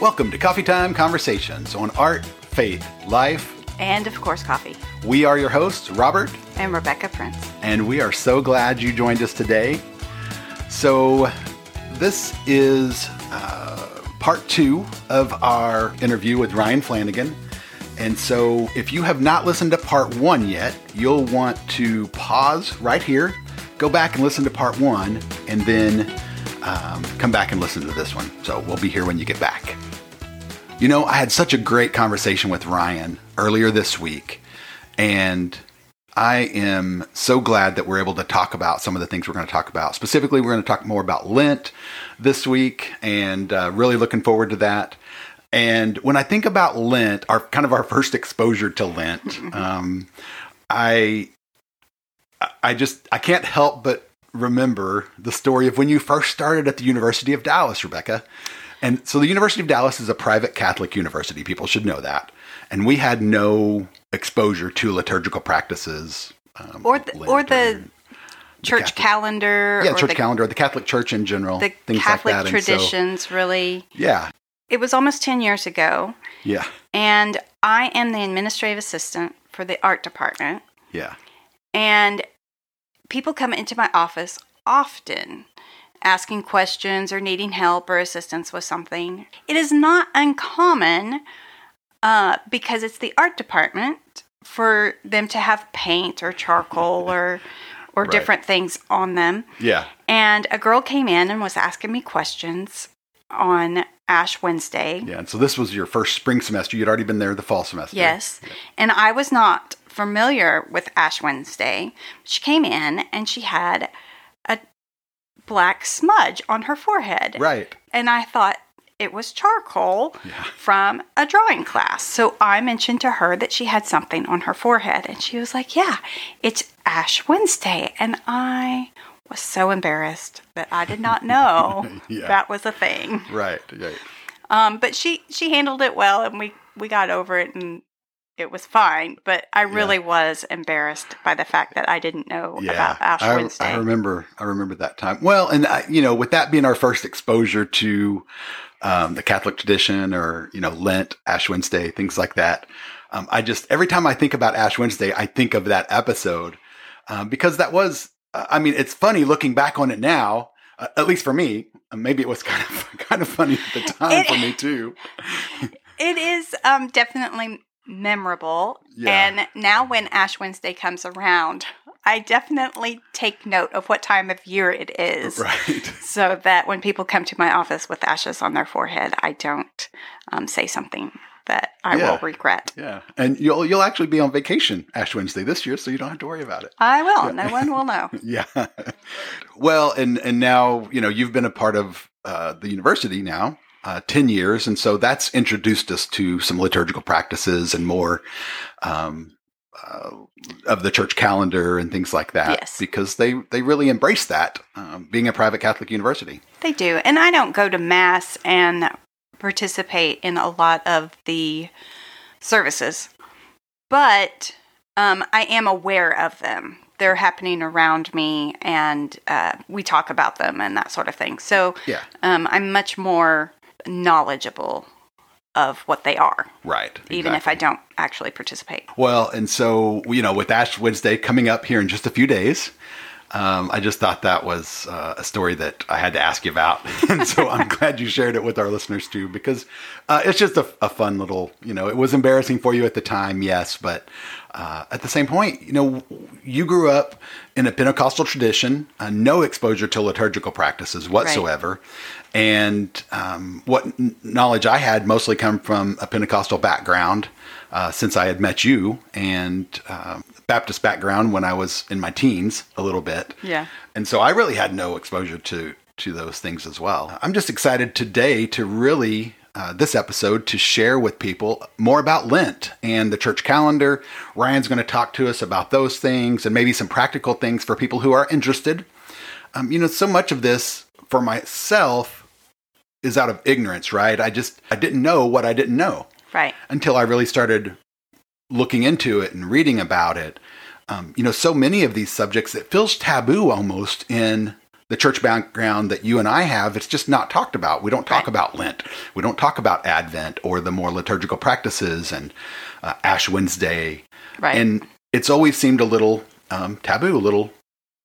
Welcome to Coffee Time Conversations on art, faith, life. And of course, coffee. We are your hosts, Robert And Rebecca Prince. and we are so glad you joined us today. So, this is uh, part two of our interview with Ryan Flanagan. And so, if you have not listened to part one yet, you'll want to pause right here, go back and listen to part one, and then um, come back and listen to this one. So, we'll be here when you get back. You know, I had such a great conversation with Ryan earlier this week, and I am so glad that we're able to talk about some of the things we're going to talk about. Specifically, we're going to talk more about Lent this week, and uh, really looking forward to that. And when I think about Lent, our kind of our first exposure to Lent, um, I I just I can't help but remember the story of when you first started at the University of Dallas, Rebecca. And so the University of Dallas is a private Catholic university. People should know that. And we had no exposure to liturgical practices. Um, Or the, or the church Catholic- calendar. yeah, or church the, calendar, the Catholic Church in general, The things Catholic like that. And so- traditions, really. yeah, It was almost 10 years ago. yeah, And I am the administrative assistant for the art department. yeah, And people come into my office often asking questions or needing help or assistance with something. It is not uncommon uh, because it's the art department for them to have paint or charcoal or or Right. different things on them. yeah. And a girl came in and was asking me questions on Ash Wednesday. Yeah, and so this was your first spring semester. You'd already been there the fall semester. Yes. And I was not familiar with Ash Wednesday. She came in and she had a black smudge on her forehead. Right. And I thought it was charcoal Yeah. from a drawing class. So I mentioned to her that she had something on her forehead. And she was like, Yeah, it's Ash Wednesday. And I was so embarrassed that I did not know Yeah. that was a thing. Right. Right. Um, but she she handled it well, and we we got over it, and it was fine. But I really was embarrassed by the fact that I didn't know about Ash I, Wednesday. I remember. I remember that time. Well, and I, you know, with that being our first exposure to um, the Catholic tradition, or you know, Lent, Ash Wednesday, things like that. Um, I just every time I think about Ash Wednesday, I think of that episode um, because that was. uh, I mean, it's funny looking back on it now. Uh, at least for me, Uh, maybe it was kind of kind of funny at the time It- for me too. it is um, definitely memorable, Yeah. and now when Ash Wednesday comes around, I definitely take note of what time of year it is. Right. So that when people come to my office with ashes on their forehead, I don't um, say something that I Yeah. will regret. Yeah, and you'll you'll actually be on vacation Ash Wednesday this year, so you don't have to worry about it. I will. No one will know. Yeah. well, and and now you know you've been a part of uh, the university now uh, ten years, and so that's introduced us to some liturgical practices and more um, uh, of the church calendar and things like that. Yes. because they they really embrace that um, being a private Catholic university. They do. And I don't go to Mass and participate in a lot of the services, but um, I am aware of them. They're happening around me and uh, we talk about them and that sort of thing. So Yeah. um, I'm much more knowledgeable of what they are, Right. even if I don't actually participate. Well, and so you know, with Ash Wednesday coming up here in just a few days, um, I just thought that was uh, a story that I had to ask you about, and so I'm glad you shared it with our listeners too, because uh, it's just a, a fun little. You know, it was embarrassing for you at the time, yes, but uh, at the same point, you know, you grew up in a Pentecostal tradition, uh, no exposure to liturgical practices whatsoever. And um, what n- knowledge I had mostly come from a Pentecostal background uh, since I had met you, and um, Baptist background when I was in my teens a little bit. Yeah. And so I really had no exposure to to those things as well. I'm just excited today to really uh, this episode to share with people more about Lent and the church calendar. Ryan's going to talk to us about those things and maybe some practical things for people who are interested. Um, you know, so much of this for myself is out of ignorance, right? I just I didn't know what I didn't know Right. until I really started looking into it and reading about it. Um, you know, so many of these subjects, it feels taboo almost in the church background that you and I have, it's just not talked about. We don't talk Right. about Lent. We don't talk about Advent or the more liturgical practices and uh, Ash Wednesday. Right. And it's always seemed a little um, taboo, a little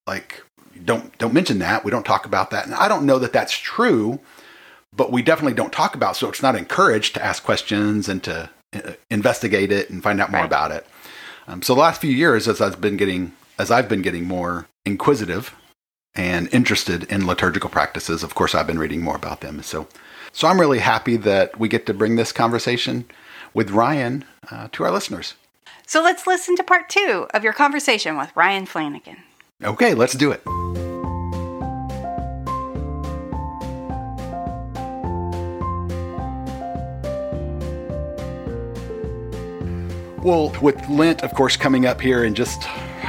like don't don't mention that. We don't talk about that. And I don't know that that's true, but we definitely don't talk about. So it's not encouraged to ask questions and to uh, investigate it and find out more Right. about it. Um, so the last few years, as I've been getting as I've been getting more inquisitive and interested in liturgical practices, of course, I've been reading more about them. So, so I'm really happy that we get to bring this conversation with Ryan uh, to our listeners. so let's listen to part two of your conversation with Ryan Flanagan. Okay, let's do it. Well, with Lent, of course, coming up here in just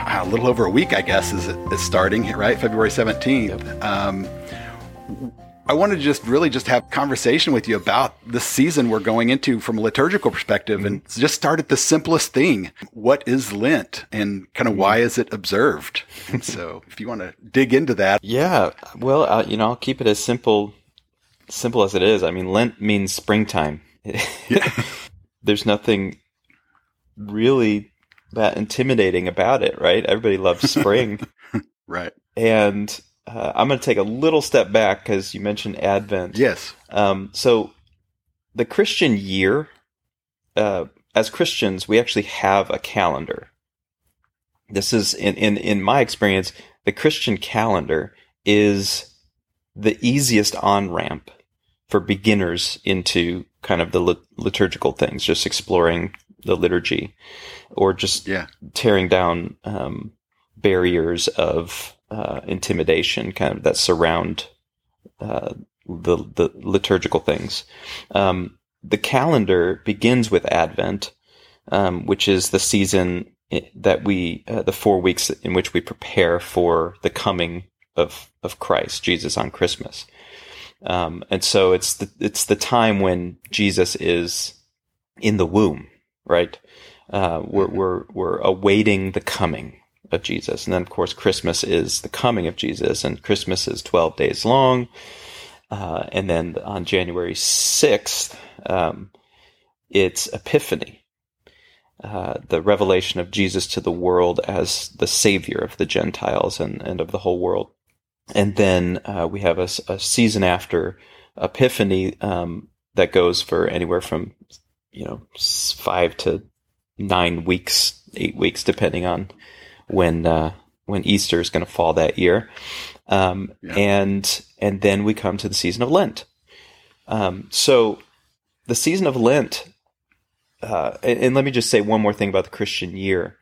a little over a week, I guess, is, is starting, right? February 17th. Um, I wanted to just really just have conversation with you about the season we're going into from a liturgical perspective and just start at the simplest thing. What is Lent and kind of why is it observed? So if you want to dig into that. Yeah, well, uh, you know, I'll keep it as simple, simple as it is. I mean, Lent means springtime. There's nothing really that intimidating about it, right? Everybody loves spring, Right. and uh, I'm going to take a little step back because you mentioned Advent. Yes. Um, so, the Christian year, uh, as Christians, we actually have a calendar. This is, in, in, in my experience, the Christian calendar is the easiest on ramp for beginners into kind of the lit- liturgical things, just exploring the liturgy or just Yeah. tearing down um, barriers of uh, intimidation, kind of that surround uh, the the liturgical things. Um, the calendar begins with Advent, um, which is the season that we uh, the four weeks in which we prepare for the coming of of Christ, Jesus on Christmas. Um, and so it's the it's the time when Jesus is in the womb, right? Uh, we're, we're we're awaiting the coming of Jesus, and then of course Christmas is the coming of Jesus, and Christmas is twelve days long, uh, and then on January sixth, um, it's Epiphany, uh, the revelation of Jesus to the world as the Savior of the Gentiles and and of the whole world, and then uh, we have a season after Epiphany um, that goes for anywhere from you know five to nine weeks, eight weeks, depending on when uh, when Easter is going to fall that year, um, Yeah. and and then we come to the season of Lent. Um, so the season of Lent, uh, and, and let me just say one more thing about the Christian year.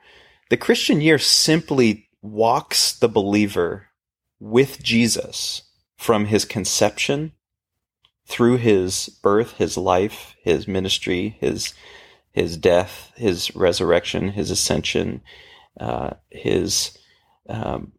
The Christian year simply walks the believer with Jesus from his conception through his birth, his life, his ministry, his his death, his resurrection, his ascension, uh, his um,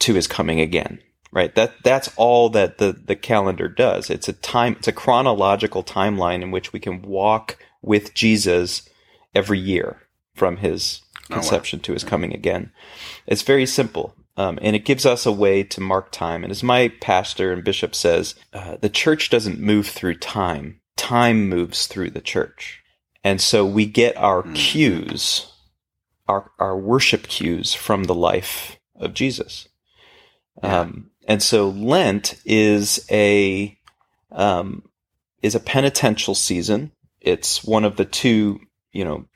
to his coming again. Right. That that's all that the the calendar does. It's a time. It's a chronological timeline in which we can walk with Jesus every year from his wow. conception to his coming again. It's very simple. Um, and it gives us a way to mark time. And as my pastor and bishop says, uh, the church doesn't move through time, time moves through the church. And so we get our Mhm. cues, our, our worship cues from the life of Jesus. Yeah. Um, and so Lent is a, um, is a penitential season. It's one of the two, you know,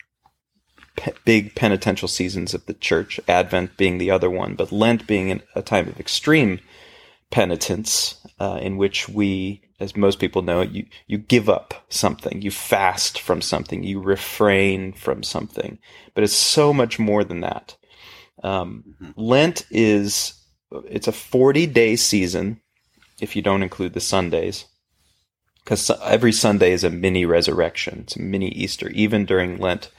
pe- big penitential seasons of the church, Advent being the other one, but Lent being an, a time of extreme penitence uh, in which we, as most people know, you, you give up something, you fast from something, you refrain from something. But it's so much more than that. Um, Mhm. Lent is it's a 40 day season if you don't include the Sundays because every Sunday is a mini resurrection. It's a mini Easter, even during Lent.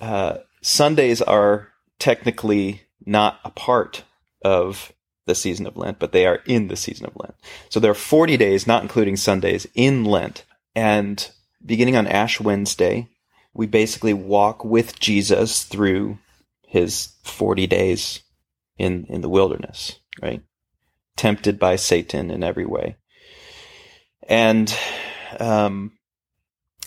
Uh, Sundays are technically not a part of the season of Lent, but they are in the season of Lent. So there are 40 days, not including Sundays, in Lent. And beginning on Ash Wednesday, we basically walk with Jesus through his 40 days in, in the wilderness, right? tempted by Satan in every way. And, um,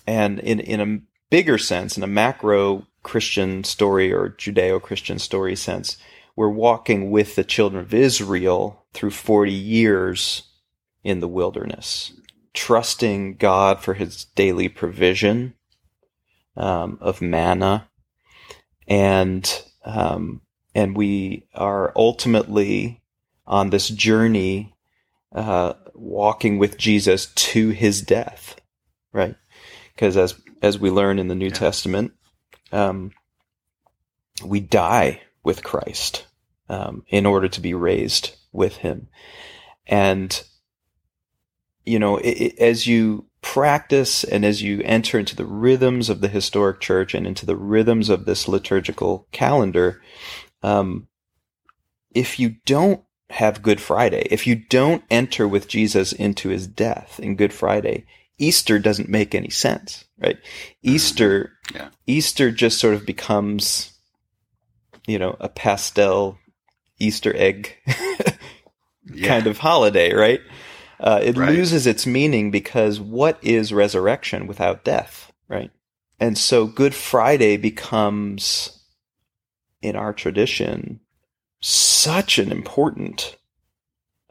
and in, in a bigger sense, in a macro Christian story or Judeo Christian story sense, we're walking with the children of Israel through 40 years in the wilderness, trusting God for his daily provision um, of manna. And, um, and we are ultimately on this journey, uh, walking with Jesus to his death, right? Because as, as we learn in the New yeah. Testament, um, we die with Christ um, in order to be raised with Him. And, you know, it, it, as you practice and as you enter into the rhythms of the historic church and into the rhythms of this liturgical calendar, um, if you don't have Good Friday, if you don't enter with Jesus into his death in Good Friday, Easter doesn't make any sense, right? Easter, yeah. Easter just sort of becomes, you know, a pastel Easter egg yeah. kind of holiday, right? Uh, it right. loses its meaning because what is resurrection without death, right? And so Good Friday becomes, in our tradition, such an important,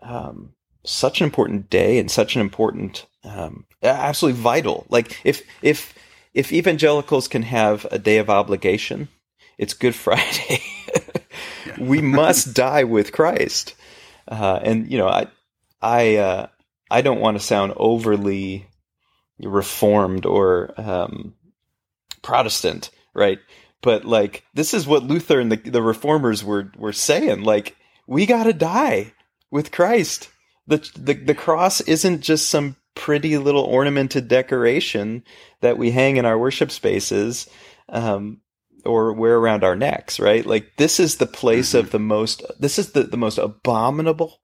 um, such an important day and such an important um, absolutely vital. Like if if if evangelicals can have a day of obligation, it's Good Friday. We must die with Christ, uh, and you know I I uh, I don't want to sound overly reformed or um, Protestant, right? But like this is what Luther and the, the reformers were were saying. Like we got to die with Christ. The, the the cross isn't just some pretty little ornamented decoration that we hang in our worship spaces um, or wear around our necks, right? Like this is the place mm-hmm. of the most, this is the, the most abominable,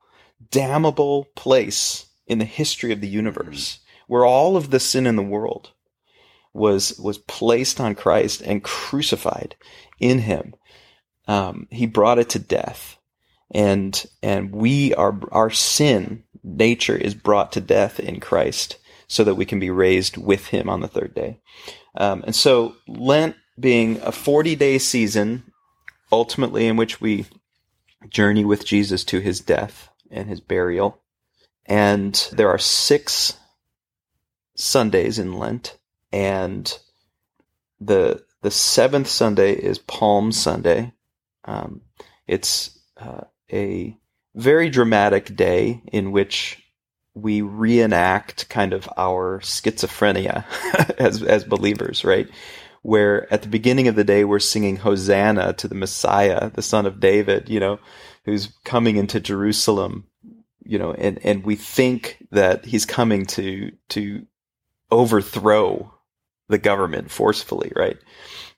damnable place in the history of the universe mm-hmm. where all of the sin in the world was, was placed on Christ and crucified in him. Um, he brought it to death and, and we are, our sin nature is brought to death in Christ so that we can be raised with him on the third day. Um, and so Lent being a 40 day season, ultimately in which we journey with Jesus to his death and his burial. And there are six Sundays in Lent, and the the seventh Sunday is Palm Sunday. Um, it's uh, a very dramatic day in which we reenact kind of our schizophrenia as as believers, right? Where at the beginning of the day we're singing Hosanna to the Messiah, the son of David, you know, who's coming into Jerusalem, you know, and, and we think that he's coming to to overthrow the government forcefully, right?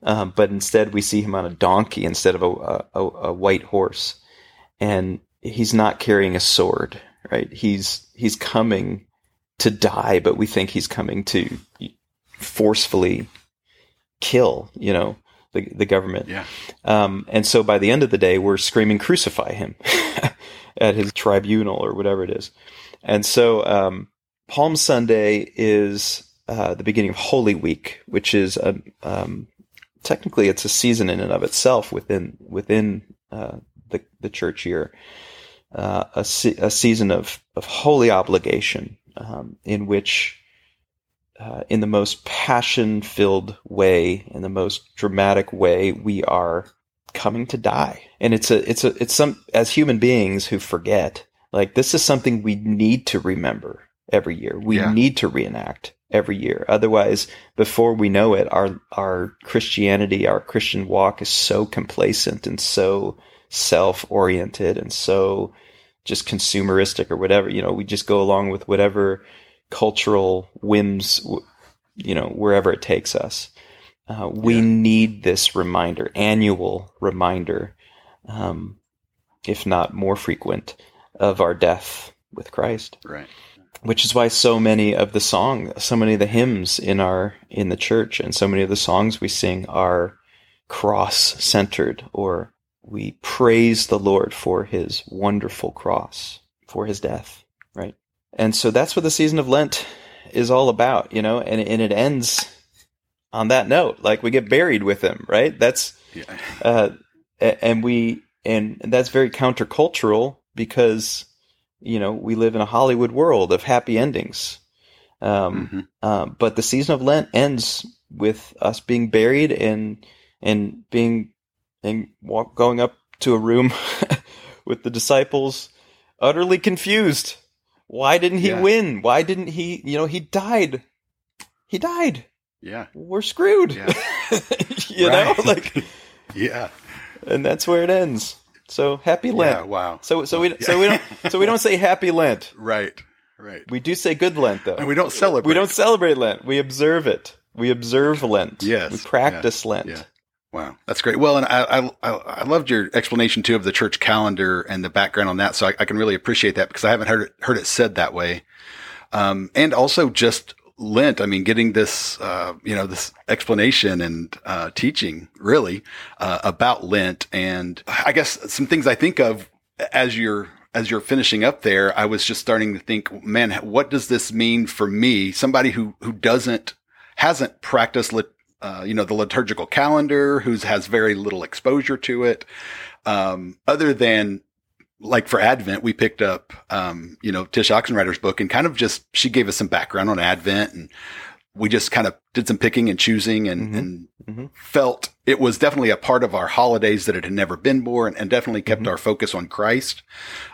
Um, but instead we see him on a donkey instead of a, a, a white horse. And he's not carrying a sword, right? He's he's coming to die, but we think he's coming to forcefully kill, you know, the the government. Yeah. Um, and so by the end of the day, we're screaming, "Crucify him!" at his tribunal or whatever it is. And so um, Palm Sunday is uh, the beginning of Holy Week, which is a um, technically it's a season in and of itself within within uh, the the church year uh, a, se- a, season of, of holy obligation um, in which, uh, in the most passion filled way, in the most dramatic way, we are coming to die. And it's a, it's a, it's some, as human beings who forget, like this is something we need to remember every year. We yeah. need to reenact every year. Otherwise, before we know it, our, our Christianity, our Christian walk is so complacent and so self oriented and so just consumeristic or whatever. You know, we just go along with whatever cultural whims, you know, wherever it takes us. Uh, we yeah. need this reminder, annual reminder, um, if not more frequent, of our death with Christ. Right. Which is why so many of the song, so many of the hymns in our in the church, and so many of the songs we sing are cross centered or we praise the Lord for his wonderful cross for his death, right? And so that's what the season of Lent is all about, you know, and, and it ends on that note. Like we get buried with him, right? That's, Yeah. uh, and we, and that's very countercultural because, you know, we live in a Hollywood world of happy endings. Um, Mhm. um, but the season of Lent ends with us being buried and and being and walk, going up to a room with the disciples, utterly confused. Why didn't he Yeah. win? Why didn't he? You know, he died. He died. Yeah. We're screwed. Yeah. you Right. know, like, Yeah. and that's where it ends. So happy Lent. Yeah. Wow. So so we so we don't so we don't say happy Lent. Right. Right. We do say good Lent though. And we don't celebrate. We don't celebrate Lent. We observe it. We observe Lent. Yes, We practice Lent. yeah. Wow, that's great. Well, and I, I I loved your explanation too of the church calendar and the background on that. So I, I can really appreciate that because I haven't heard it heard it said that way. Um, and also just Lent. I mean, getting this uh, you know this explanation and uh, teaching really uh, about Lent, and I guess some things I think of as you're as you're finishing up there, I was just starting to think, man, what does this mean for me? Somebody who who doesn't hasn't practiced lit, uh, you know, the liturgical calendar, who has very little exposure to it, um, other than like for Advent, we picked up, um, you know, Tsh Oxenreider's book and kind of just she gave us some background on Advent and we just kind of did some picking and choosing and, Mhm. and Mhm. felt it was definitely a part of our holidays that it had never been more and, and definitely kept Mhm. our focus on Christ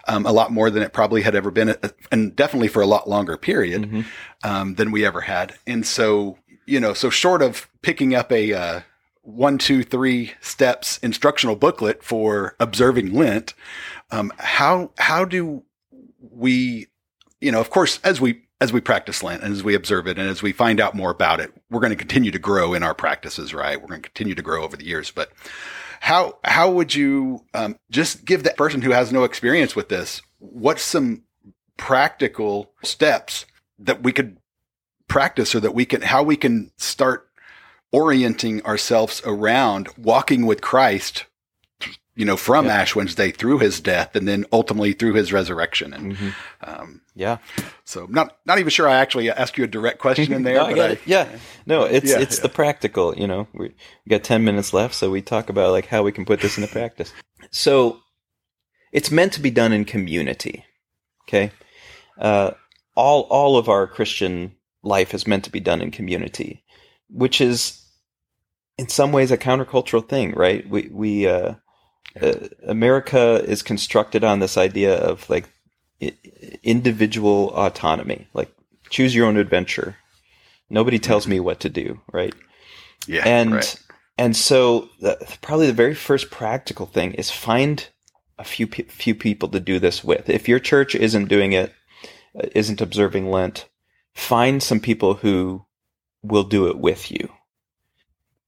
um, a lot more than it probably had ever been, uh, and definitely for a lot longer period Mhm. um, than we ever had. And so, you know, so short of picking up a uh, one, two, three steps instructional booklet for observing Lent, um, how how do we, you know, of course, as we as we practice Lent and as we observe it and as we find out more about it, we're going to continue to grow in our practices, right? We're going to continue to grow over the years, but. How how would you um, just give that person who has no experience with this what's some practical steps that we could practice or that we can how we can start orienting ourselves around walking with Christ you know from Yeah. Ash Wednesday through his death and then ultimately through his resurrection and Mhm. um, Yeah. so not not even sure I actually asked you a direct question in there No, I but it. Yeah. No, it's Yeah, it's yeah. the practical. You know, we we got ten minutes left, so we talk about like how we can put this into practice. So it's meant to be done in community. Okay. Uh, all all of our Christian life is meant to be done in community, which is in some ways a countercultural thing, right? We we uh, uh, America is constructed on this idea of like individual autonomy, like choose your own adventure. Nobody tells me what to do, right? yeah and right. and so the, probably the very first practical thing is find a few few people to do this with. If your church isn't doing it, uh, isn't observing Lent, find some people who will do it with you.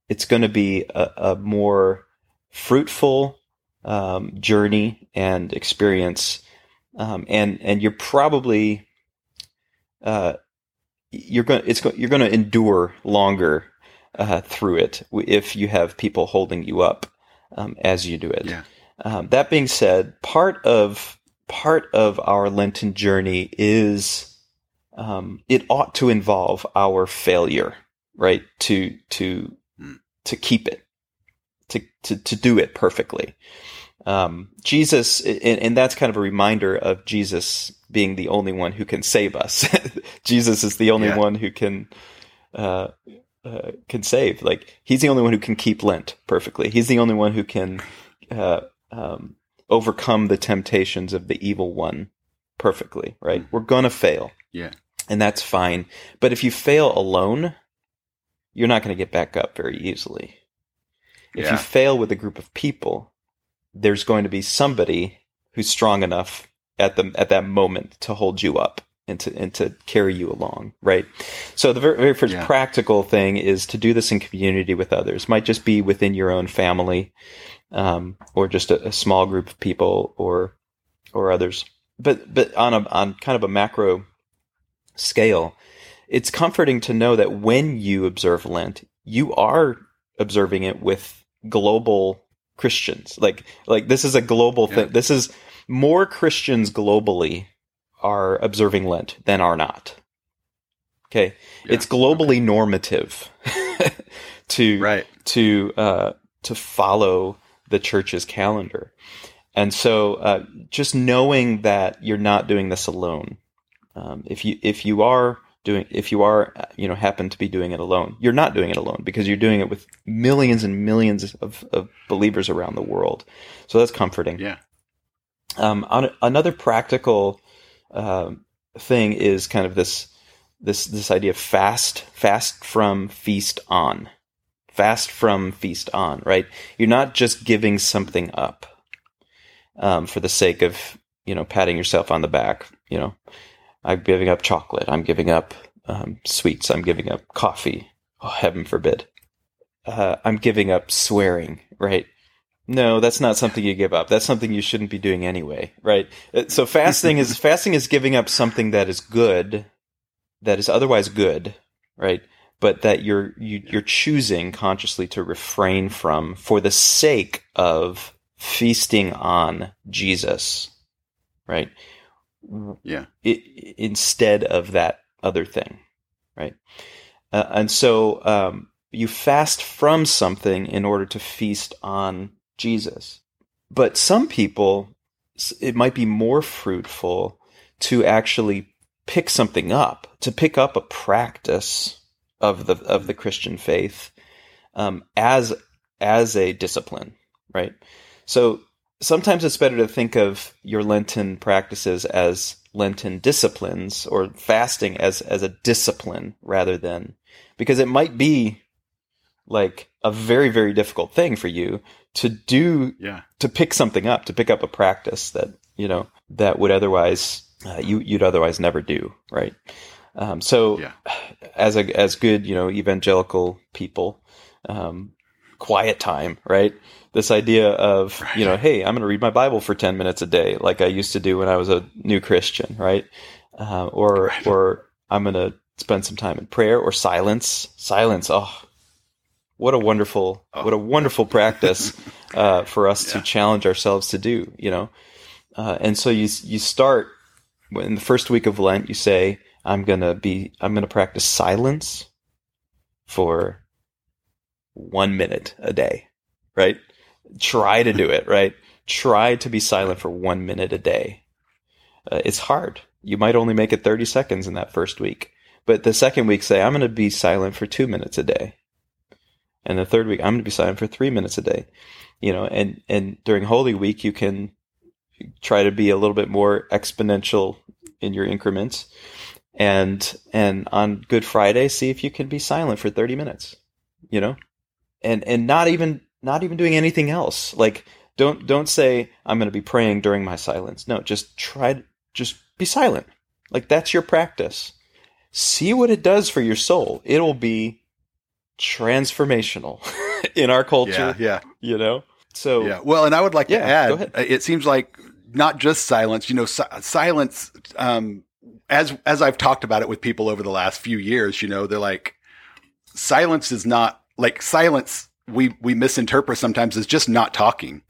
It's going to be a, a more fruitful um, journey and experience, um, and and you're probably uh, you're going it's go, you're going to endure longer uh, through it if you have people holding you up um, as you do it. Yeah. Um, that being said, part of part of our Lenten journey is um, it ought to involve our failure, right? To to Hmm. to keep it, to to to do it perfectly. Um, Jesus, and, and that's kind of a reminder of Jesus being the only one who can save us. Jesus is the only Yeah. one who can uh, uh, can save. Like he's the only one who can keep Lent perfectly. He's the only one who can uh, um, overcome the temptations of the evil one perfectly. Right? Mhm. We're gonna fail, yeah and that's fine. But if you fail alone, you're not going to get back up very easily. If Yeah. you fail with a group of people, there's going to be somebody who's strong enough at the at that moment to hold you up and to and to carry you along, right? So the very, very first Yeah. practical thing is to do this in community with others. Might just be within your own family, um, or just a, a small group of people, or or others. But but on a on kind of a macro scale, it's comforting to know that when you observe Lent, you are observing it with global Christians. Like like this is a global Yeah. thing. This is more Christians globally are observing Lent than are not. Okay, Yeah. it's globally normative to Right. to uh, to follow the church's calendar, and so uh, just knowing that you're not doing this alone. Um, if you if you are doing if you are uh, you know happen to be doing it alone, you're not doing it alone because you're doing it with millions and millions of, of believers around the world. So that's comforting. Yeah. Um, on another practical um, thing is kind of this this this idea of fast fast from feast on fast from feast on right you're not just giving something up um, for the sake of you know patting yourself on the back you know i'm giving up chocolate i'm giving up um, sweets i'm giving up coffee oh heaven forbid uh, i'm giving up swearing right no, that's not something you give up. That's something you shouldn't be doing anyway, right? Uh, So fasting is fasting is giving up something that is good, that is otherwise good, right? But that you're you, you're choosing consciously to refrain from for the sake of feasting on Jesus, right? Yeah. I instead of that other thing, right? Uh, and so um, you fast from something in order to feast on Jesus. But some people, it might be more fruitful to actually pick something up, to pick up a practice of the of the Christian faith um, as as a discipline, right? So sometimes it's better to think of your Lenten practices as Lenten disciplines or fasting as as a discipline rather than because it might be like a very very difficult thing for you to do Yeah. to pick something up to pick up a practice that you know that would otherwise uh, you you'd otherwise never do right um, so Yeah. as a as good you know evangelical people um, quiet time right this idea of you know hey i'm going to read my bible for 10 minutes a day like i used to do when i was a new christian right? Uh, or Right. or i'm going to spend some time in prayer or silence. Silence oh what a wonderful Oh. what a wonderful practice uh, for us to challenge ourselves to do you know? Uh, and so you you start in the first week of lent you say i'm going to be i'm going to practice silence for one minute a day right try to do it right? Try to be silent for one minute a day. Uh, it's hard. You might only make it 30 seconds in that first week but the second week say i'm going to be silent for two minutes a day. And the third week i'm going to be silent for three minutes a day. You know and and during holy week you can try to be a little bit more exponential in your increments and and on good friday see if you can be silent for 30 minutes you know? And and not even not even doing anything else like don't don't say i'm going to be praying during my silence no just try just be silent like that's your practice see what it does for your soul it'll be transformational in our culture Yeah. Yeah. you know so Yeah. Well, and I would like Yeah, to add, it seems like not just silence, you know, si- silence, um, as, as I've talked about it with people over the last few years, you know, they're like, silence is not like silence. We, we misinterpret sometimes as just not talking,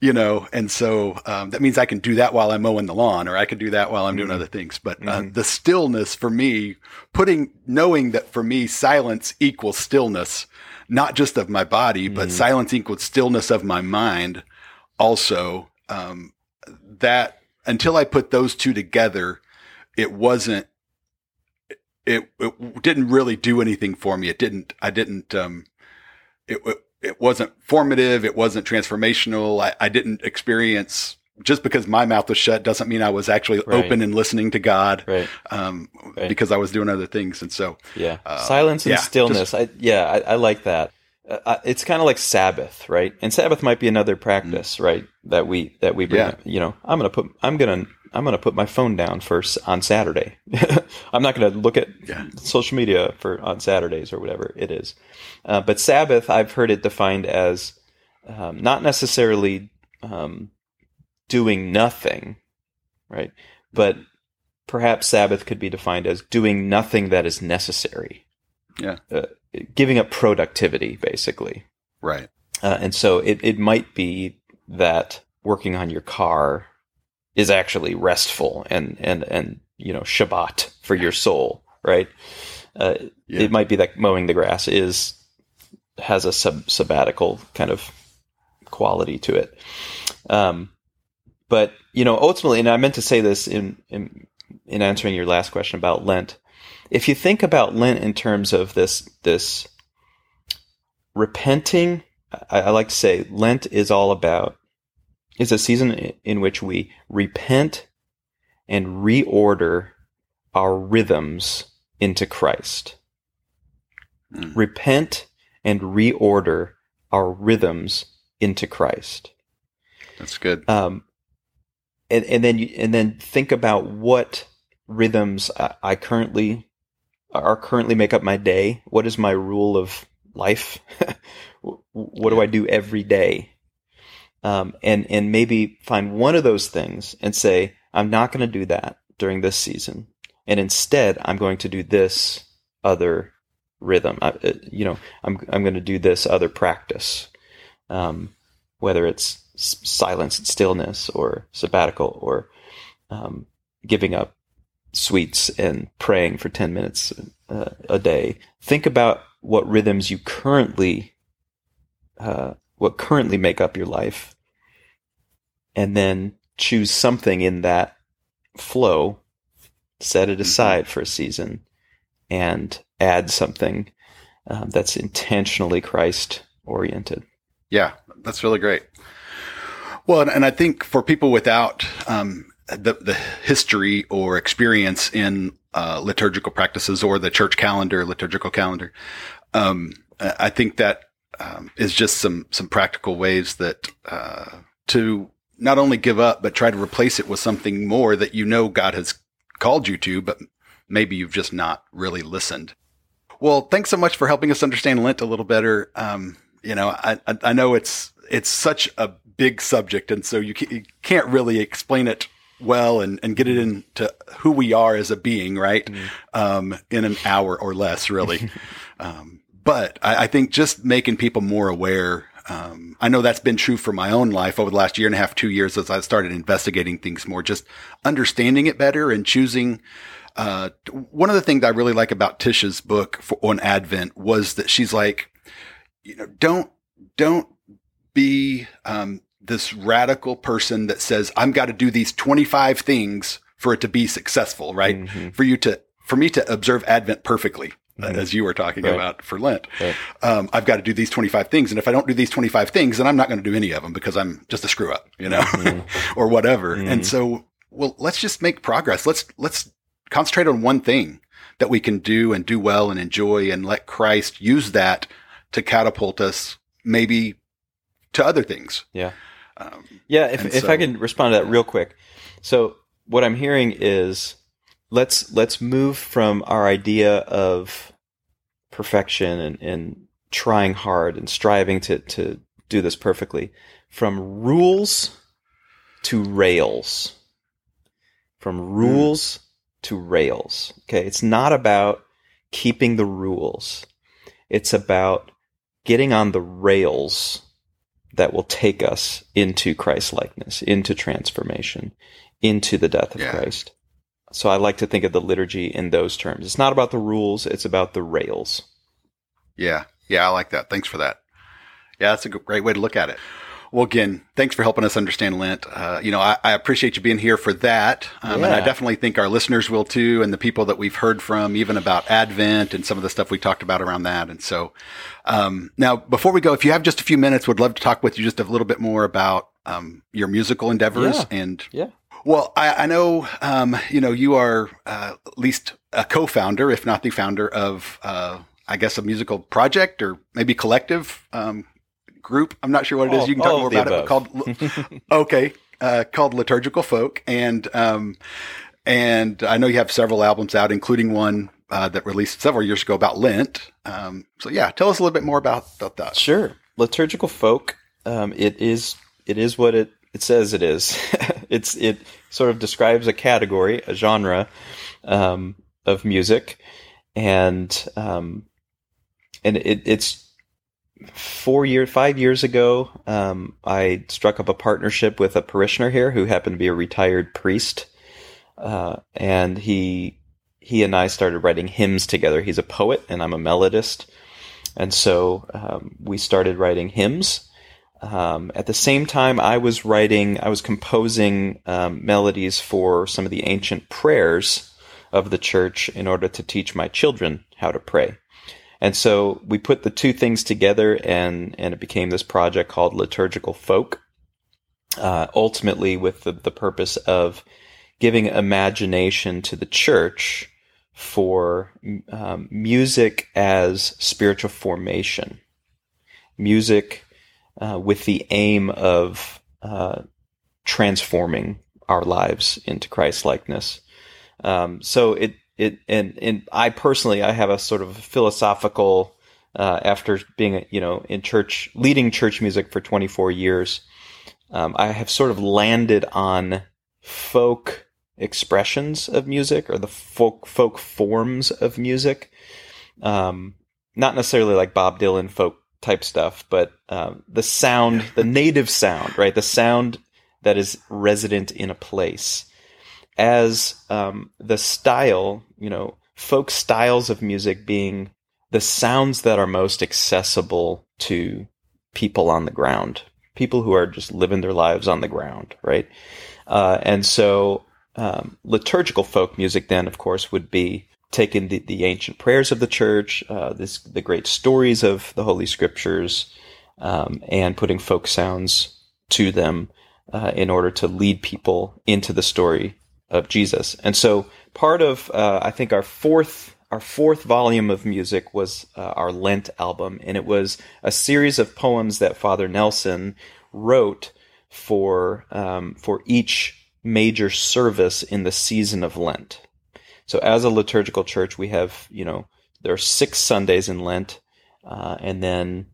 you know, and so, um, that means I can do that while I'm mowing the lawn or I can do that while I'm doing Mhm. other things. But, uh, Mhm. the stillness for me, putting, knowing that for me, silence equals stillness, not just of my body, but Mhm. silence equals stillness of my mind. Also, um, that until I put those two together, it wasn't. It, it didn't really do anything for me. It didn't. I didn't. Um, it it, it wasn't formative. It wasn't transformational. I, I didn't experience just because my mouth was shut doesn't mean I was actually Right. open and listening to God. right Um, Right. because I was doing other things, and so Yeah, Uh, silence and yeah, stillness. I yeah, I, I like that. Uh, it's kind of like Sabbath, right? And Sabbath might be another practice, right? That we that we bring. Yeah. You know, I'm gonna put I'm gonna I'm gonna put my phone down first on Saturday. I'm not gonna look at Yeah. social media for on Saturdays or whatever it is. Uh, but Sabbath, I've heard it defined as um, not necessarily um, doing nothing, right? But perhaps Sabbath could be defined as doing nothing that is necessary. Yeah. Uh, giving up productivity, basically. right. Uh, and so it, it might be that working on your car is actually restful and and and you know Shabbat for your soul, right? Uh, Yeah. It might be that mowing the grass is has a sub- sabbatical kind of quality to it. Um, but you know, ultimately, and I meant to say this in, in in answering your last question about Lent. If you think about Lent in terms of this this repenting, I, I like to say Lent is all about is a season in which we repent and reorder our rhythms into Christ. Mm. Repent and reorder our rhythms into Christ That's good. um, and and then you, and then think about what rhythms I, I currently are currently make up my day. What is my rule of life? what do I do every day? Um, and and maybe find one of those things and say I'm not going to do that during this season, and instead I'm going to do this other rhythm. I, uh, you know, I'm I'm going to do this other practice, um, whether it's silence and stillness, or sabbatical, or um, giving up sweets and praying for ten minutes uh, a day. Think about what rhythms you currently, uh, what currently make up your life, and then choose something in that flow, set it aside for a season, and add something um, that's intentionally Christ oriented. Yeah, that's really great. Well, and, I think for people without um, the, the history or experience in uh, liturgical practices or the church calendar, liturgical calendar, um, I think that um, is just some some practical ways that uh, to not only give up but try to replace it with something more that you know God has called you to, but maybe you've just not really listened. Well, thanks so much for helping us understand Lent a little better. Um, you know, I, I, I know it's it's such a big subject, and so you, you can't really explain it well and, and get it into who we are as a being, right? Um, in an hour or less, really. um, but I, I think just making people more aware. Um, I know that's been true for my own life over the last year and a half, two years as I started investigating things more, just understanding it better and choosing uh, one of the things I really like about Tisha's book for, on Advent was that she's like, you know, don't don't be um, this radical person that says I'm got to do these 25 things for it to be successful, right? Mhm. For you to for me to observe Advent perfectly, Mhm. as you were talking Right. about for Lent, Right. um, I've got to do these 25 things, and if I don't do these 25 things, then I'm not going to do any of them because I'm just a screw up, you know, Mhm. or whatever. Mhm. And so, well, let's just make progress. Let's let's concentrate on one thing that we can do and do well and enjoy, and let Christ use that to catapult us maybe to other things. Yeah. Um, Yeah, if, if so- I can respond to that real quick. So what I'm hearing is let's let's move from our idea of perfection and, and trying hard and striving to, to do this perfectly from rules to rails. From hmm. rules to rails. Okay. It's not about keeping the rules. It's about getting on the rails that will take us into Christ likeness, into transformation, into the death of Yeah. Christ. So I like to think of the liturgy in those terms. It's not about the rules, it's about the rails. Yeah. Yeah. I like that. Thanks for that. Yeah. That's a great way to look at it. Well, again, thanks for helping us understand Lent. Uh, you know, I, I appreciate you being here for that. Um, And I definitely think our listeners will too, and the people that we've heard from, even about Advent and some of the stuff we talked about around that. And so, um, now before we go, if you have just a few minutes, would love to talk with you just a little bit more about, um, your musical endeavors Yeah. and Yeah. Well, I, I know, um, you know, you are uh, at least a co-founder, if not the founder of, uh, I guess, a musical project or maybe collective um, group. I'm not sure what it is. All- you can talk more about it. But called okay, uh, called Liturgical Folk, and um, and I know you have several albums out, including one uh, that released several years ago about Lent. Um, so yeah, tell us a little bit more about, about that. Sure. Liturgical folk, um, it is it is what it, it says it is. it's it sort of describes a category, a genre um, of music, and um, and it, it's four year, five years ago, um, I struck up a partnership with a parishioner here who happened to be a retired priest, uh, and he he and I started writing hymns together. He's a poet, and I'm a melodist, and so um, we started writing hymns. Um, at the same time, I was writing, I was composing um, melodies for some of the ancient prayers of the church in order to teach my children how to pray. And so we put the two things together, and and it became this project called Liturgical Folk. Uh, ultimately, with the, the purpose of giving imagination to the church for um, music as spiritual formation, music uh, with the aim of uh, transforming our lives into Christ likeness. Um, so it it and and I personally I have a sort of philosophical uh, after being you know in church leading church music for 24 years. Um, I have sort of landed on folk expressions of music or the folk folk forms of music. Um, not necessarily like Bob Dylan folk type stuff, but um, the sound, the native sound, right? The sound that is resident in a place as um, the style, you know, folk styles of music being the sounds that are most accessible to people on the ground, people who are just living their lives on the ground, right? Uh, and so um, liturgical folk music, then, of course, would be taking the, the ancient prayers of the church, uh, this, the great stories of the Holy Scriptures, um, and putting folk sounds to them uh, in order to lead people into the story of Jesus. And so part of uh, I think our fourth our fourth volume of music was uh, our Lent album, and it was a series of poems that Father Nelson wrote for um, for each major service in the season of Lent. So as a liturgical church, we have you know there are six Sundays in Lent, uh, and then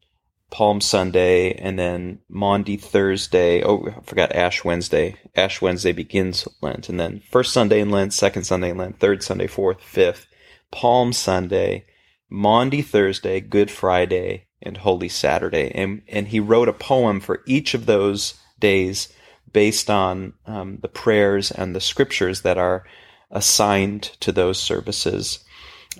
Palm Sunday, and then Maundy Thursday. Oh, I forgot Ash Wednesday. Ash Wednesday begins Lent, and then first Sunday in Lent, second Sunday in Lent, third Sunday, fourth, fifth, Palm Sunday, Maundy Thursday, Good Friday, and Holy Saturday. And and he wrote a poem for each of those days based on um, the prayers and the scriptures that are assigned to those services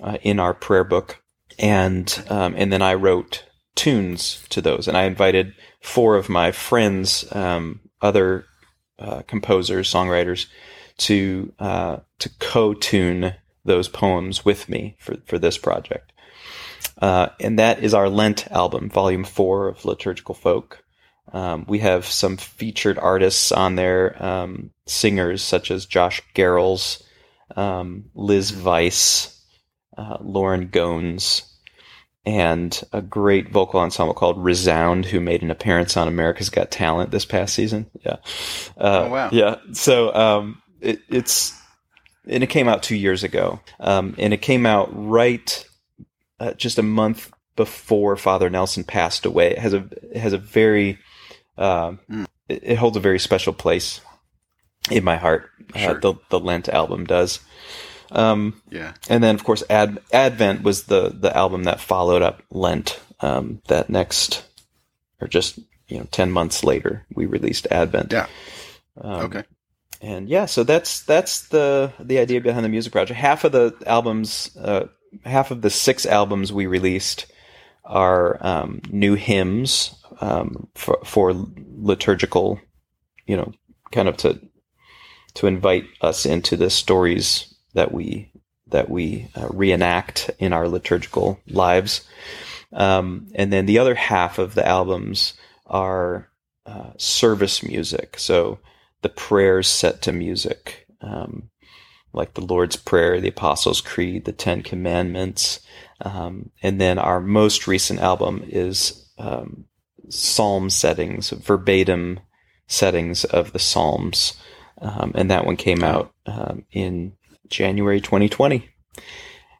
uh, in our prayer book. And um, and then I wrote tunes to those. And I invited four of my friends, um, other uh, composers, songwriters, to uh, to co-tune those poems with me for for this project. Uh, and that is our Lent album, Volume Four of Liturgical Folk. Um, we have some featured artists on there, um, singers such as Josh Garrels, um, Liz Vice, uh, Lauren Goans, and a great vocal ensemble called Resound, who made an appearance on America's Got Talent this past season. Yeah. Uh, oh, wow. Yeah. So um, it, it's, and it came out two years ago. Um, and it came out right uh, just a month before Father Nelson passed away. It has a, it has a very, uh, mm. it, it, holds a very special place in my heart. Uh, sure. the, the Lent album does. Um, yeah. And then, of course, Ad- Advent was the the album that followed up Lent. Um, that next, or just you know, ten months later, we released Advent. Yeah. Um, okay. And yeah, so that's that's the the idea behind the music project. Half of the albums, uh, half of the six albums we released are um, new hymns um, for, for liturgical, you know, kind of to to invite us into the stories that we that we uh, reenact in our liturgical lives. Um, and then the other half of the albums are uh, service music. So the prayers set to music, um, like the Lord's Prayer, the Apostles' Creed, the Ten Commandments. Um, and then our most recent album is um, psalm settings, verbatim settings of the Psalms. Um, and that one came out um, in January 2020.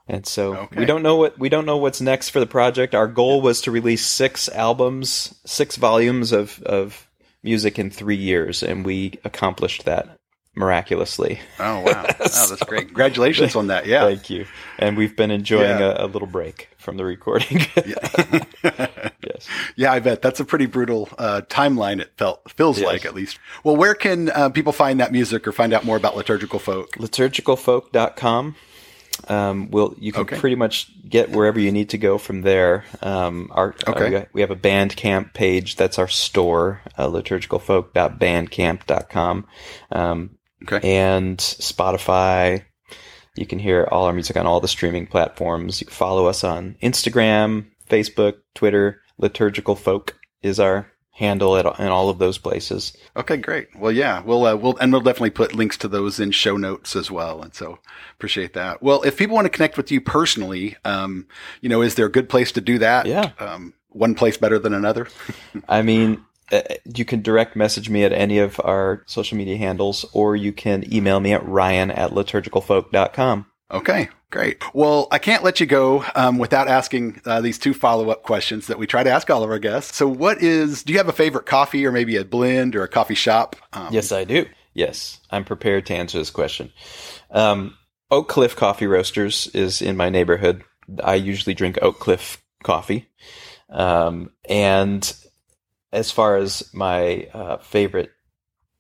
And so okay. we don't know what we don't know what's next for the project. Our goal was to release six albums, six volumes of of music in three years, and we accomplished that miraculously. Oh wow, oh, that's great! Congratulations on that. Yeah, Thank you. And we've been enjoying Yeah. a, a little break from the recording. yes. Yeah, I bet that's a pretty brutal uh, timeline. It felt feels Yes. like at least. Well, where can uh, people find that music or find out more about liturgical folk? liturgicalfolk.com. Um, will you can Okay. pretty much get wherever you need to go from there. Um, our uh, Okay. we- we have a Bandcamp page. That's our store, uh, liturgicalfolk.bandcamp.com. Um, Okay. and Spotify. You can hear all our music on all the streaming platforms. You can follow us on Instagram, Facebook, Twitter. Liturgical Folk is our handle at, in all of those places. Okay, great. Well, yeah, we'll uh, we'll and we'll definitely put links to those in show notes as well. And so appreciate that. Well, if people want to connect with you personally, um, you know, is there a good place to do that? Yeah. Um, one place better than another. I mean, you can direct message me at any of our social media handles, or you can email me at ryan at liturgicalfolk.com. Okay, great. Well, I can't let you go um, without asking uh, these two follow up questions that we try to ask all of our guests. So, what is? Do you have a favorite coffee, or maybe a blend, or a coffee shop? Um, Yes, I do. Yes, I'm prepared to answer this question. Um, Oak Cliff Coffee Roasters is in my neighborhood. I usually drink Oak Cliff coffee. Um, and as far as my uh, favorite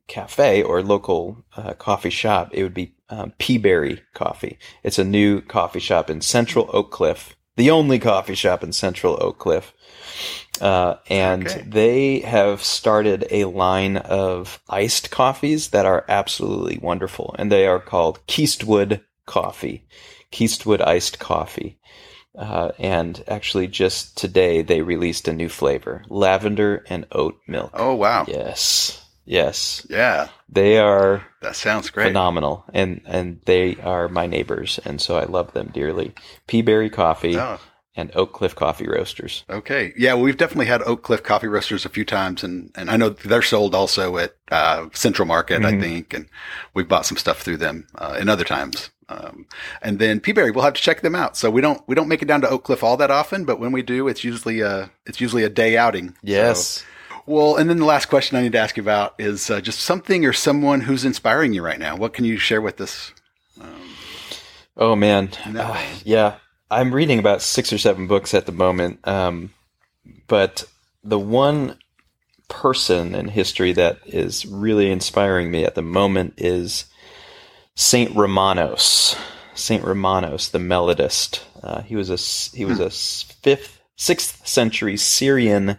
cafe or local uh, coffee shop, it would be um, Peaberry Coffee. It's a new coffee shop in Central Oak Cliff, the only coffee shop in Central Oak Cliff. Uh, and Okay. they have started a line of iced coffees that are absolutely wonderful. And they are called Keistwood Coffee, Keistwood Iced Coffee. Uh, and actually, just today, they released a new flavor lavender and oat milk. Oh wow. Yes. Yes. Yeah, They are that sounds great. phenomenal and and they are my neighbors and so I love them dearly. Peaberry Coffee Oh, and Oak Cliff Coffee Roasters. okay. Yeah, well, we've definitely had Oak Cliff Coffee Roasters a few times, and and I know they're sold also at uh, Central Market, I Mhm. think, and we've bought some stuff through them uh, in other times. Um, and then Peaberry, we'll have to check them out. So we don't we don't make it down to Oak Cliff all that often, but when we do, it's usually a it's usually a day outing. So- well, and then the last question I need to ask you about is uh, just something or someone who's inspiring you right now. What can you share with us? Um, Oh man. Uh, yeah. I'm reading about 6 or 7 books at the moment. Um, but the one person in history that is really inspiring me at the moment is Saint Romanos. Saint Romanos, the melodist. Uh, he was a he was a s- fifth, sixth century Syrian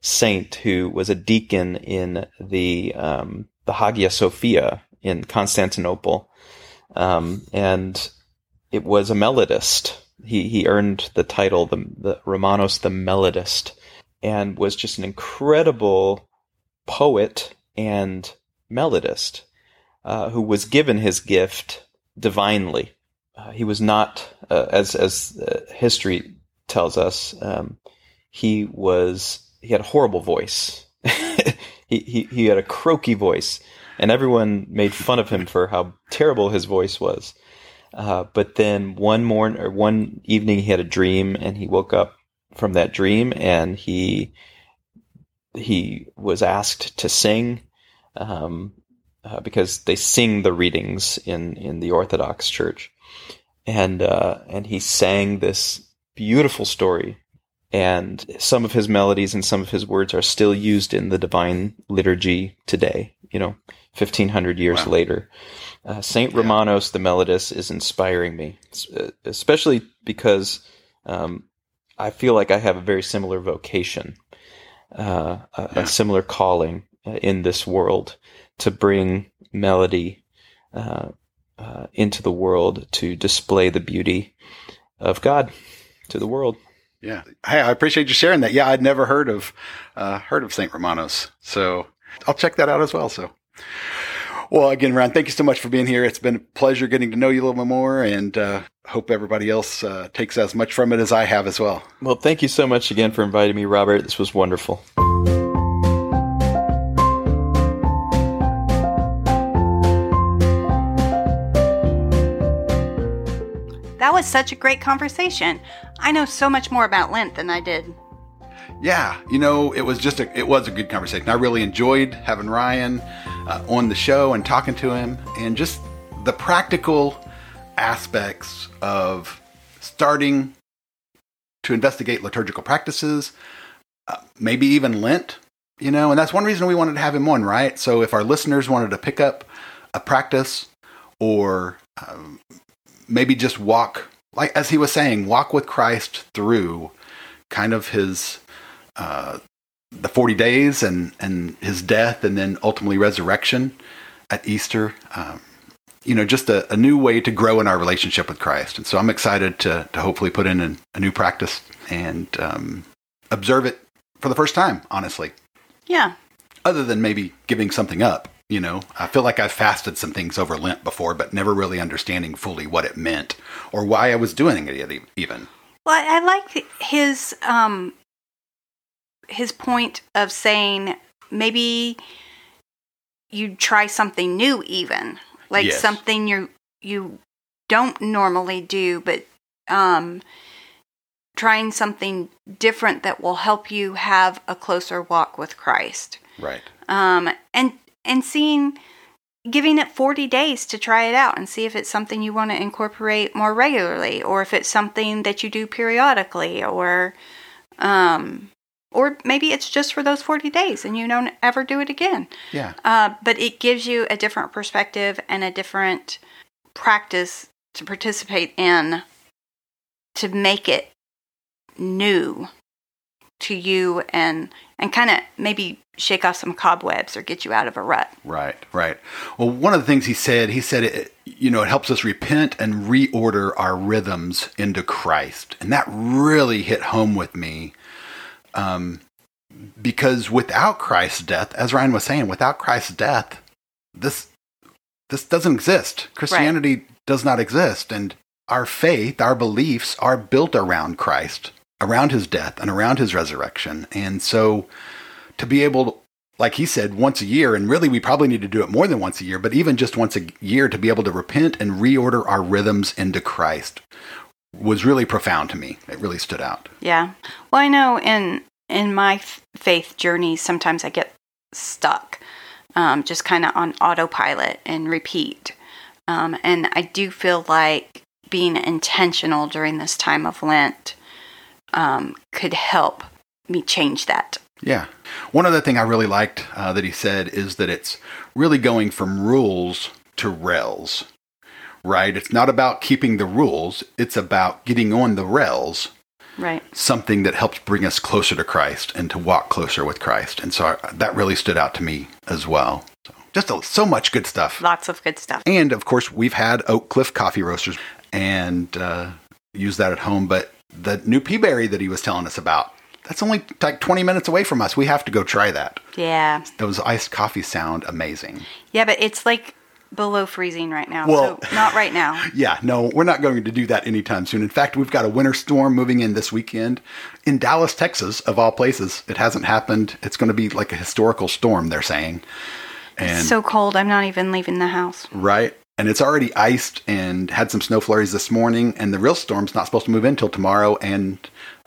saint who was a deacon in the um, the Hagia Sophia in Constantinople, um, and it was a melodist. He he earned the title the, the Romanos the melodist, and was just an incredible poet and melodist uh, who was given his gift divinely. Uh, he was not, uh, as as uh, history tells us, um, he was he had a horrible voice. he, he he had a croaky voice, and everyone made fun of him for how terrible his voice was. Uh, but then one morning or one evening, he had a dream, and he woke up from that dream, and he he was asked to sing. Um, uh, because they sing the readings in, in the Orthodox Church, and uh, and he sang this beautiful story, and some of his melodies and some of his words are still used in the Divine Liturgy today. You know, fifteen hundred years Wow. later, uh, Saint Romanos the melodist is inspiring me, uh, especially because um, I feel like I have a very similar vocation, uh, a, Yeah. a similar calling uh, in this world to bring melody uh, uh, into the world to display the beauty of God to the world. Yeah. Hey, I appreciate you sharing that. Yeah, I'd never heard of uh, heard of Saint Romanos, so I'll check that out as well. So, well, again, Ron, thank you so much for being here. It's been a pleasure getting to know you a little bit more, and uh, hope everybody else uh, takes as much from it as I have as well. Well, thank you so much again for inviting me, Robert. This was wonderful. Was such a great conversation. I know so much more about Lent than I did. yeah, you know, it was just a it was a good conversation. I really enjoyed having Ryan uh, on the show and talking to him, and just the practical aspects of starting to investigate liturgical practices, uh, maybe even Lent. You know, and that's one reason we wanted to have him on, right? So if our listeners wanted to pick up a practice or um, maybe just walk, like as he was saying, walk with Christ through kind of his uh, the 40 days and, and his death and then ultimately resurrection at Easter. Um, you know, just a, a, new way to grow in our relationship with Christ. And so I'm excited to, to hopefully put in an, a new practice and um, observe it for the first time, honestly. Yeah. Other than maybe giving something up. You know, I feel like I've fasted some things over Lent before, but never really understanding fully what it meant or why I was doing it even. Well, I like his um, his point of saying maybe you try something new, even like yes. something you you don't normally do, but um, trying something different that will help you have a closer walk with Christ. Right. Um, and and seeing giving it 40 days to try it out and see if it's something you want to incorporate more regularly or if it's something that you do periodically or um or maybe it's just for those 40 days and you don't ever do it again. Yeah. Uh, but it gives you a different perspective and a different practice to participate in to make it new to you and and kind of maybe shake off some cobwebs or get you out of a rut. Right, right. Well, one of the things he said, he said it you know, it helps us repent and reorder our rhythms into Christ. And that really hit home with me. Um because without Christ's death, as Ryan was saying, without Christ's death, this this doesn't exist. Christianity right. does not exist and our faith, our beliefs are built around Christ around his death and around his resurrection. And so to be able to, like he said, once a year, and really we probably need to do it more than once a year, but even just once a year to be able to repent and reorder our rhythms into Christ was really profound to me. It really stood out. Yeah. Well, I know in in my faith journey, sometimes I get stuck, um, just kind of on autopilot and repeat. Um, and I do feel like being intentional during this time of Lent um, could help me change that. Yeah. One other thing I really liked uh, that he said is that it's really going from rules to rails, right? It's not about keeping the rules, it's about getting on the rails. Right. Something that helps bring us closer to Christ and to walk closer with Christ. And so I, that really stood out to me as well. So just a, so much good stuff. Lots of good stuff. And of course, we've had Oak Cliff coffee roasters and uh, use that at home. But the new peaberry that he was telling us about. That's only like 20 minutes away from us. We have to go try that. Yeah. Those iced coffee sound amazing. Yeah, but it's like below freezing right now. Well, so not right now. Yeah, no, we're not going to do that anytime soon. In fact, we've got a winter storm moving in this weekend in Dallas, Texas, of all places. It hasn't happened. It's going to be like a historical storm, they're saying. And it's so cold, I'm not even leaving the house. Right and it's already iced and had some snow flurries this morning. And the real storm's not supposed to move in until tomorrow and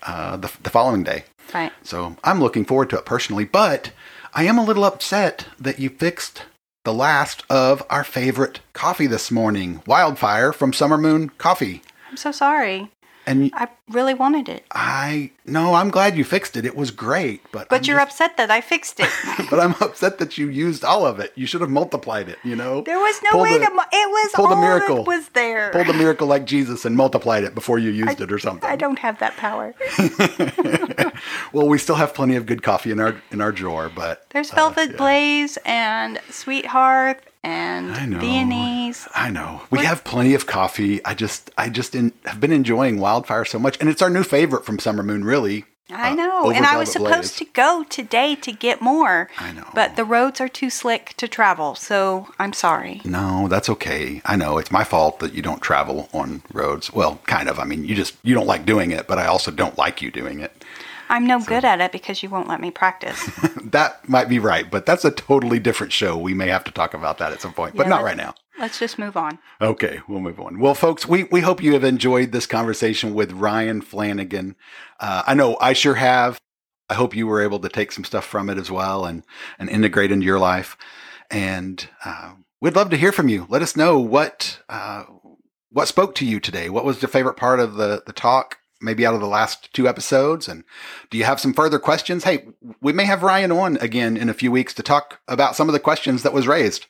uh, the, the following day. Right. So I'm looking forward to it personally, but I am a little upset that you fixed the last of our favorite coffee this morning, Wildfire from Summer Moon Coffee. I'm so sorry. And I really wanted it. I no, I'm glad you fixed it. It was great, but but I'm you're just, upset that I fixed it. but I'm upset that you used all of it. You should have multiplied it. You know, there was no pull way the, to. It was pull the miracle. was there. Pull the miracle like Jesus and multiplied it before you used I, it or something. I don't have that power. well, we still have plenty of good coffee in our in our drawer, but there's Velvet uh, yeah. Blaze and Sweetheart and I know, Viennese. I know. We have plenty of coffee. I just I just in, have been enjoying Wildfire so much, and it's our new favorite from Summer Moon. Really, I uh, know. Uh, and I was supposed to go today to get more. I know. But the roads are too slick to travel, so I'm sorry. No, that's okay. I know it's my fault that you don't travel on roads. Well, kind of. I mean, you just you don't like doing it, but I also don't like you doing it. I'm no so. good at it because you won't let me practice. that might be right, but that's a totally different show. We may have to talk about that at some point, yeah, but not right now. Let's just move on. Okay, we'll move on. Well, folks, we, we hope you have enjoyed this conversation with Ryan Flanagan. Uh, I know I sure have. I hope you were able to take some stuff from it as well and, and integrate into your life. And uh, we'd love to hear from you. Let us know what uh, what spoke to you today. What was the favorite part of the the talk? Maybe out of the last two episodes. And do you have some further questions? Hey, we may have Ryan on again in a few weeks to talk about some of the questions that was raised.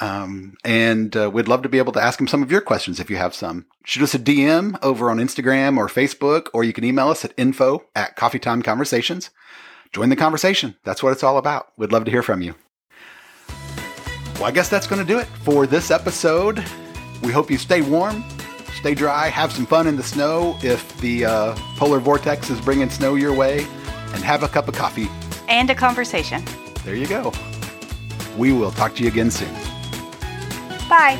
Um, and uh, we'd love to be able to ask him some of your questions if you have some. Shoot us a DM over on Instagram or Facebook, or you can email us at info at coffeetime conversations. Join the conversation. That's what it's all about. We'd love to hear from you. Well, I guess that's going to do it for this episode. We hope you stay warm, stay dry, have some fun in the snow if the uh, polar vortex is bringing snow your way, and have a cup of coffee. And a conversation. There you go. We will talk to you again soon. Bye.